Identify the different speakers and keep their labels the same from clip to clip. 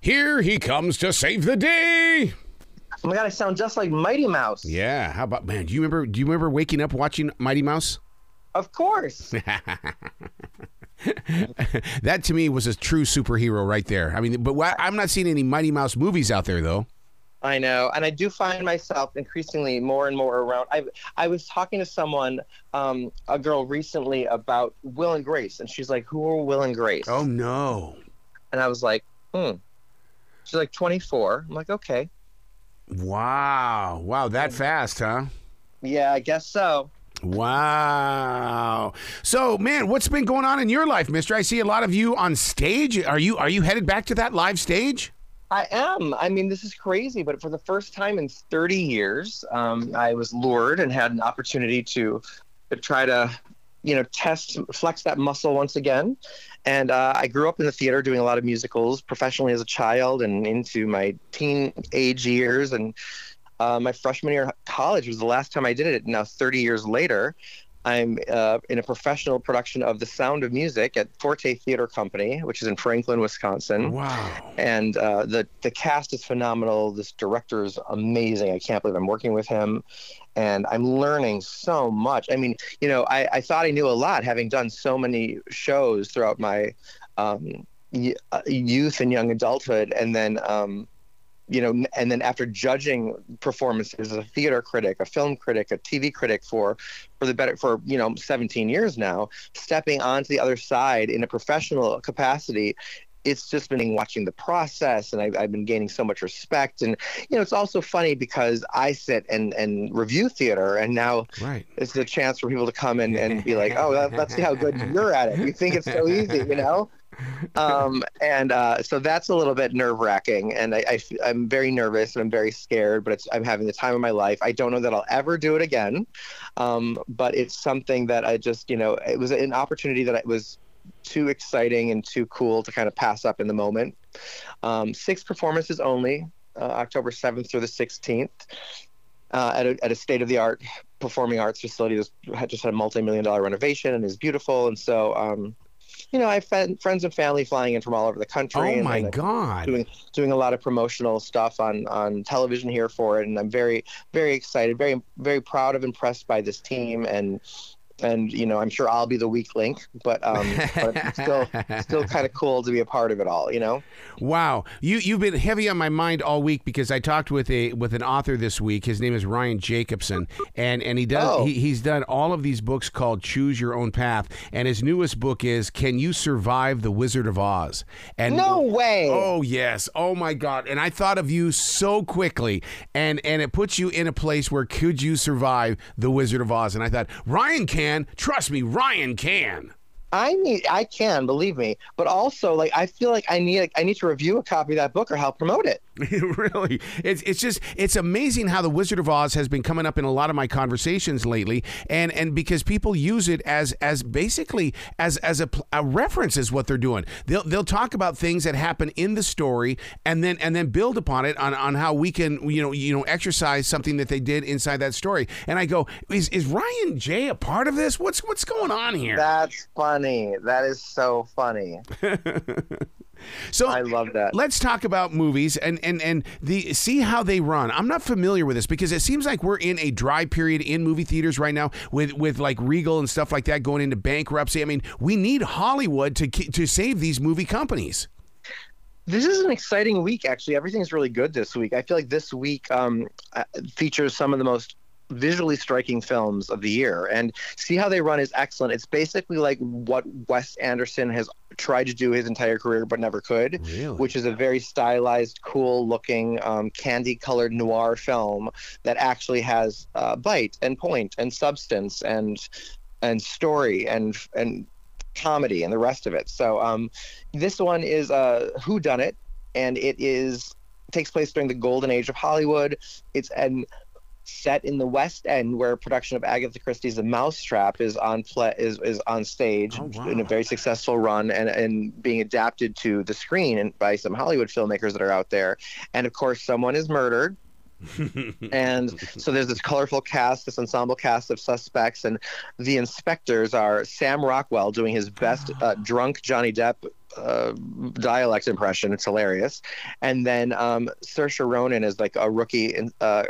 Speaker 1: Here he comes to save the day.
Speaker 2: Oh my god, I sound just like Mighty Mouse.
Speaker 1: Yeah, how about man? Do you remember? Do you remember waking up watching Mighty Mouse?
Speaker 2: Of course.
Speaker 1: that to me was a true superhero right there. I mean, but I'm not seeing any Mighty Mouse movies out there though.
Speaker 2: I know, and I do find myself increasingly more and more around. I I was talking to someone, um, a girl recently about Will and Grace, and she's like, "Who are Will and Grace?"
Speaker 1: Oh no!
Speaker 2: And I was like, "Hmm." She's like 24. I'm like, "Okay."
Speaker 1: Wow! Wow! That fast, huh?
Speaker 2: Yeah, I guess so.
Speaker 1: Wow. So, man, what's been going on in your life, Mister? I see a lot of you on stage. Are you are you headed back to that live stage?
Speaker 2: I am. I mean, this is crazy, but for the first time in 30 years, um, I was lured and had an opportunity to, to try to, you know, test, flex that muscle once again. And uh, I grew up in the theater doing a lot of musicals professionally as a child and into my teenage years. And uh, my freshman year of college was the last time I did it. Now, 30 years later, I'm uh, in a professional production of The Sound of Music at Forte Theater Company, which is in Franklin, Wisconsin.
Speaker 1: Wow.
Speaker 2: And uh, the the cast is phenomenal. This director is amazing. I can't believe I'm working with him, and I'm learning so much. I mean, you know, I, I thought I knew a lot, having done so many shows throughout my um, y- uh, youth and young adulthood, and then. Um, you know, and then after judging performances as a theater critic, a film critic, a TV critic for for the better for you know 17 years now, stepping onto the other side in a professional capacity it's just been watching the process and I've, I've, been gaining so much respect. And you know it's also funny because i sit and and review theater and now
Speaker 1: right.
Speaker 2: it's a chance for people to come in and be like oh let's see how good you're at it. You think it's so easy you know um, and uh, so that's a little bit nerve wracking, and I, I, am very nervous and I'm very scared. But I'm having the time of my life. I don't know that I'll ever do it again, um, but it's something that I just, you know, it was an opportunity that was too exciting and too cool to kind of pass up in the moment. Um, six performances only, uh, October 7th through the 16th. Uh, at, a, at a state of the art performing arts facility that just had a multi million dollar renovation and is beautiful. And so, um, you know, I have friends and family flying in from all over the country.
Speaker 1: Oh
Speaker 2: and,
Speaker 1: my God!
Speaker 2: Doing doing a lot of promotional stuff on on television here for it, and I'm very very excited, very very proud of, impressed by this team, and and you know I'm sure I'll be the weak link, but um, but still still kind of cool to be a part of it all, you know.
Speaker 1: Wow, you you've been heavy on my mind all week because I talked with a with an author this week. His name is Ryan Jacobson, and and he does
Speaker 2: Oh.
Speaker 1: he, he's done all of these books called Choose Your Own Path, and his newest book is Can You Survive the Wizard of Oz? And
Speaker 2: No way.
Speaker 1: Oh yes. Oh my God. And I thought of you so quickly, and and it puts you in a place where could you survive the Wizard of Oz? And I thought Ryan can. Trust me, Ryan can.
Speaker 2: I need I can believe me, but also like I feel like I need I need to review a copy of that book or help promote it.
Speaker 1: really, it's it's just it's amazing how the Wizard of Oz has been coming up in a lot of my conversations lately, and and because people use it as as basically as as a, a reference is what they're doing. They'll they'll talk about things that happen in the story, and then and then build upon it on, on how we can you know you know exercise something that they did inside that story. And I go, is is Ryan J a part of this? What's what's going on here?
Speaker 2: That's funny. That is so funny.
Speaker 1: So
Speaker 2: I love that.
Speaker 1: Let's talk about movies and and and the see how they run. I'm not familiar with this because it seems like we're in a dry period in movie theaters right now with with like Regal and stuff like that going into bankruptcy. I mean, we need Hollywood to to save these movie companies.
Speaker 2: This is an exciting week, actually. Everything's really good this week. I feel like this week um, uh, features some of the most visually striking films of the year. And See How They Run is excellent. It's basically like what Wes Anderson has tried to do his entire career but never could,
Speaker 1: Really?
Speaker 2: which is a very stylized, cool looking, um, candy colored noir film that actually has uh, bite and point and substance and and story and and comedy and the rest of it. So um, this one is uh, Who Done It, and it is takes place during the golden age of Hollywood. It's an set in the West End, where a production of Agatha Christie's *The Mousetrap* is on play is is on stage
Speaker 1: Oh, wow.
Speaker 2: in a very successful run, and and being adapted to the screen and by some Hollywood filmmakers that are out there. And of course, someone is murdered, and so there's this colorful cast, this ensemble cast of suspects, and the inspectors are Sam Rockwell doing his best uh, drunk Johnny Depp uh, dialect impression. It's hilarious. And then um, Saoirse Ronan is like a rookie uh,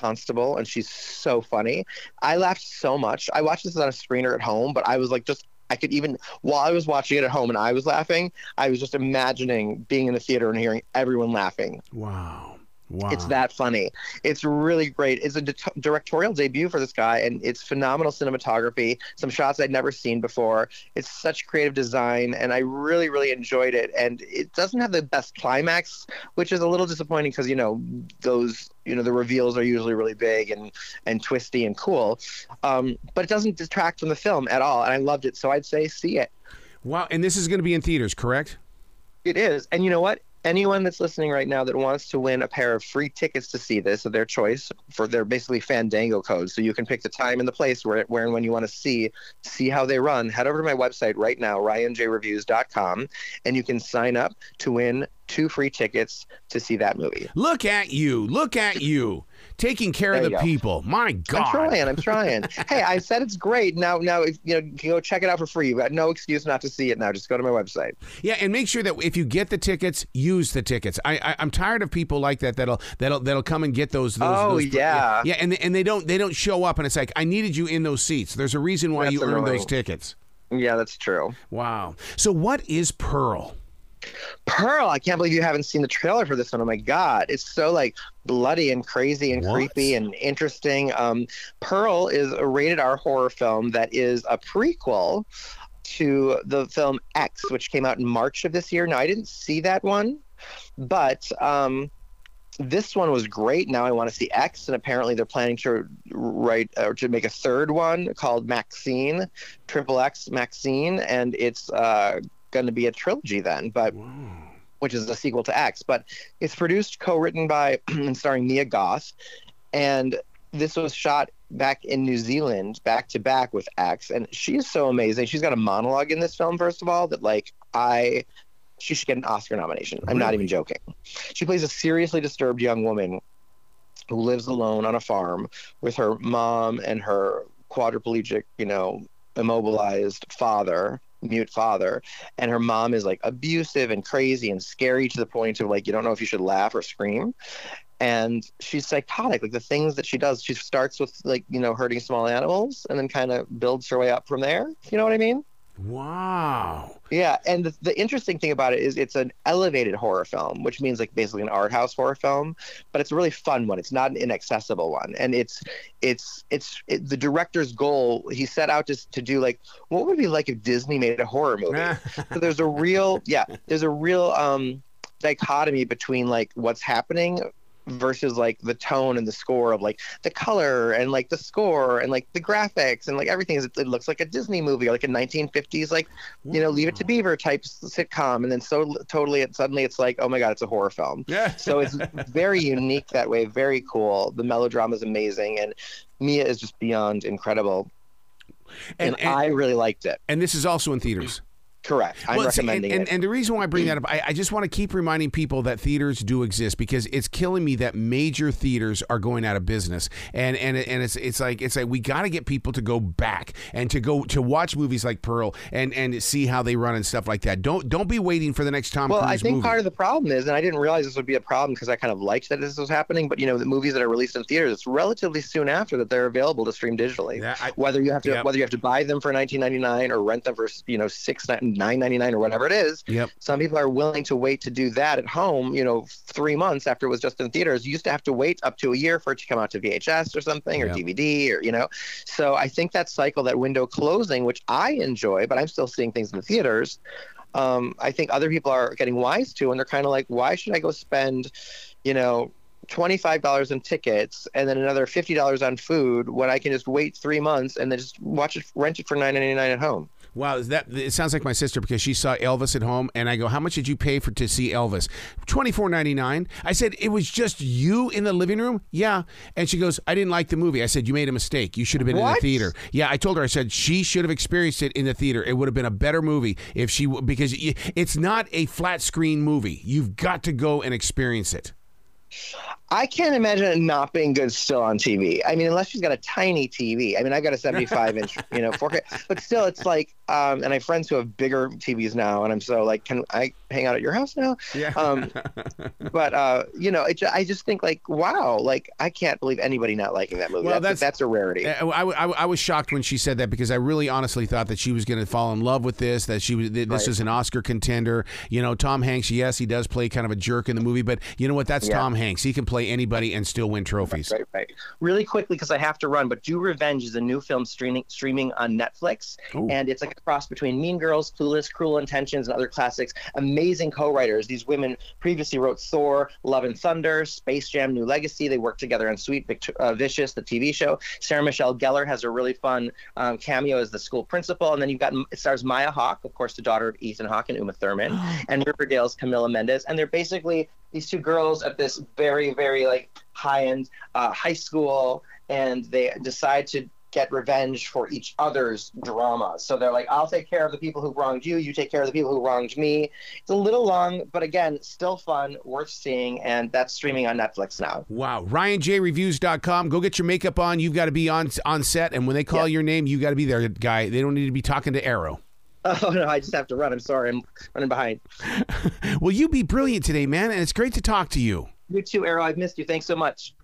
Speaker 2: constable, and she's so funny. I laughed so much. I watched this on a screener at home, but I was like just. I could even, while I was watching it at home and I was laughing, I was just imagining being in the theater and hearing everyone laughing.
Speaker 1: Wow. Wow.
Speaker 2: It's that funny. It's really great. It's a di- directorial debut for this guy, and it's phenomenal cinematography. Some shots I'd never seen before. It's such creative design, and I really, really enjoyed it. And it doesn't have the best climax, which is a little disappointing because you know those you know the reveals are usually really big and and twisty and cool, um, but it doesn't detract from the film at all. And I loved it, so I'd say see it.
Speaker 1: Wow. And this is going to be in theaters, correct?
Speaker 2: It is, and you know what? Anyone that's listening right now that wants to win a pair of free tickets to see this of their choice for their basically Fandango codes, so you can pick the time and the place where, where and when you want to see see how they run. Head over to my website right now, ryanjreviews.com, and you can sign up to win two free tickets to see that movie.
Speaker 1: Look at you! Look at you! taking care
Speaker 2: There
Speaker 1: of the
Speaker 2: go.
Speaker 1: people. My God.
Speaker 2: I'm trying. I'm trying. hey, I said it's great. Now, now, if, you know, go check it out for free. You've got no excuse not to see it now. Just go to my website.
Speaker 1: Yeah, and make sure that if you get the tickets, use the tickets. I, I I'm tired of people like that that'll that'll that'll come and get those. those
Speaker 2: Oh,
Speaker 1: those-
Speaker 2: yeah.
Speaker 1: yeah, and they, and they don't they don't show up, and it's like I needed you in those seats. There's a reason why
Speaker 2: That's
Speaker 1: you earned those tickets.
Speaker 2: Yeah, that's true.
Speaker 1: Wow. So what is Pearl?
Speaker 2: Pearl, I can't believe you haven't seen the trailer for this one. Oh my god, it's so like bloody and crazy and
Speaker 1: What?
Speaker 2: creepy and interesting. Um, Pearl is a rated R horror film that is a prequel to the film X, which came out in March of this year. Now I didn't see that one, but um, this one was great. Now I want to see X, and apparently they're planning to write or to make a third one called Maxine, Triple X Maxine, and it's uh, going to be a trilogy then. But which is a sequel to X, but it's produced, co-written by and starring Mia Goth, and this was shot back in New Zealand, back to back with X, and she's so amazing. She's got a monologue in this film, first of all, that like I, she should get an Oscar nomination. I'm not even joking. She plays a seriously disturbed young woman who lives alone on a farm with her mom and her quadriplegic, you know, immobilized father, mute father, and her mom is like abusive and crazy and scary to the point of like you don't know if you should laugh or scream. And she's psychotic. Like the things that she does, she starts with like you know hurting small animals, and then kind of builds her way up from there. You know what I mean?
Speaker 1: Wow.
Speaker 2: Yeah, and the, the interesting thing about it is it's an elevated horror film, which means like basically an art house horror film, but it's a really fun one. It's not an inaccessible one, and it's it's it's it, the director's goal. He set out to to do like what would it be like if Disney made a horror movie. so there's a real yeah, there's a real um dichotomy between like what's happening versus like the tone and the score of like the color and like the score and like the graphics and like everything is it looks like a Disney movie or like a 1950s like you know Leave It to mm. Beaver type sitcom. And then so totally it suddenly it's like oh my god it's a horror film.
Speaker 1: Yeah.
Speaker 2: so it's very unique that way very cool. The melodrama is amazing and Mia is just beyond incredible. And,
Speaker 1: And, and,
Speaker 2: I really liked it.
Speaker 1: and this is also in theaters.
Speaker 2: Correct I'm
Speaker 1: Well, and,
Speaker 2: recommending
Speaker 1: and,
Speaker 2: it
Speaker 1: and the reason why I bring that up, I, I just want to keep reminding people that theaters do exist because it's killing me that major theaters are going out of business, and and and it's it's like it's like we got to get people to go back and to go to watch movies like Pearl and and see how they run and stuff like that. Don't don't be waiting for the next Tom
Speaker 2: Well,
Speaker 1: Cruise
Speaker 2: I think
Speaker 1: movie.
Speaker 2: part of the problem is, and I didn't realize this would be a problem because I kind of liked that this was happening. But you know, the movies that are released in theaters, it's relatively soon after that they're available to stream digitally.
Speaker 1: Yeah, I-
Speaker 2: whether you have to
Speaker 1: Yep.
Speaker 2: whether you have to buy them for 19.99 or rent them for you know six nine ninety nine or whatever it is.
Speaker 1: Yep.
Speaker 2: Some people are willing to wait to do that at home. You know, three months after it was just in theaters. You used to have to wait up to a year for it to come out to VHS or something or
Speaker 1: Yep.
Speaker 2: DVD or you know. So I think that cycle, that window closing, which I enjoy, but I'm still seeing things in the theaters um, I think other people are getting wise to, and they're kind of like, why should I go spend, you know, twenty-five dollars in tickets and then another fifty dollars on food when I can just wait three months and then just watch it, rent it for nine ninety-nine at home.
Speaker 1: Wow, is that it sounds like my sister because she saw Elvis at home, and I go, "How much did you pay for to see Elvis?" Twenty four ninety nine. I said, "It was just you in the living room." Yeah, and she goes, "I didn't like the movie." I said, "You made a mistake. You should have been in the theater." Yeah, I told her. I said she should have experienced it in the theater. It would have been a better movie if she because it's not a flat screen movie. You've got to go and experience it.
Speaker 2: I can't imagine it not being good still on TV. I mean, unless she's got a tiny TV. I mean, I've got a 75 inch, you know, 4K, but still, it's like, um, and I have friends who have bigger TVs now, and I'm so like, can I hang out at your house now?
Speaker 1: Yeah.
Speaker 2: Um, but uh, you know, it, I just think like, wow, like I can't believe anybody not liking that movie.
Speaker 1: Well,
Speaker 2: that's,
Speaker 1: that's-
Speaker 2: that's a rarity.
Speaker 1: I, I, I- I was shocked when she said that because I really honestly thought that she was going to fall in love with this, that she was that this
Speaker 2: Right.
Speaker 1: was an Oscar contender. You know, Tom Hanks, yes, he does play kind of a jerk in the movie, but you know what? That's
Speaker 2: Yeah.
Speaker 1: Tom Hanks. He can play anybody and still win trophies.
Speaker 2: Right, right. Really quickly, because I have to run, but Do Revenge is a new film streaming streaming on Netflix,
Speaker 1: Ooh.
Speaker 2: and it's like a cross between Mean Girls, Clueless, Cruel Intentions, and other classics. Amazing co-writers. These women previously wrote Thor, Love and Thunder, Space Jam: New Legacy. They worked together on Sweet Victor- uh, Vicious, the TV show. Sarah Michelle Gellar has a really fun um, cameo as the school principal, and then you've got it stars Maya Hawke, of course, the daughter of Ethan Hawke and Uma Thurman, and Riverdale's Camila Mendes, and they're basically these two girls at this very, very like high-end uh, high school, and they decide to get revenge for each other's drama. So they're like, I'll take care of the people who wronged you, you take care of the people who wronged me. It's a little long, but again, still fun, worth seeing, and that's streaming on Netflix now.
Speaker 1: Wow. RyanJReviews.com. Go get your makeup on. You've got to be on on set, and when they call your name, you got to be there, guy. They don't need to be talking to Arroe.
Speaker 2: Oh no, I just have to run. I'm sorry, I'm running behind.
Speaker 1: Well, you be brilliant today, man, and it's great to talk to you.
Speaker 2: You too, Arroe. I've missed you. Thanks so much.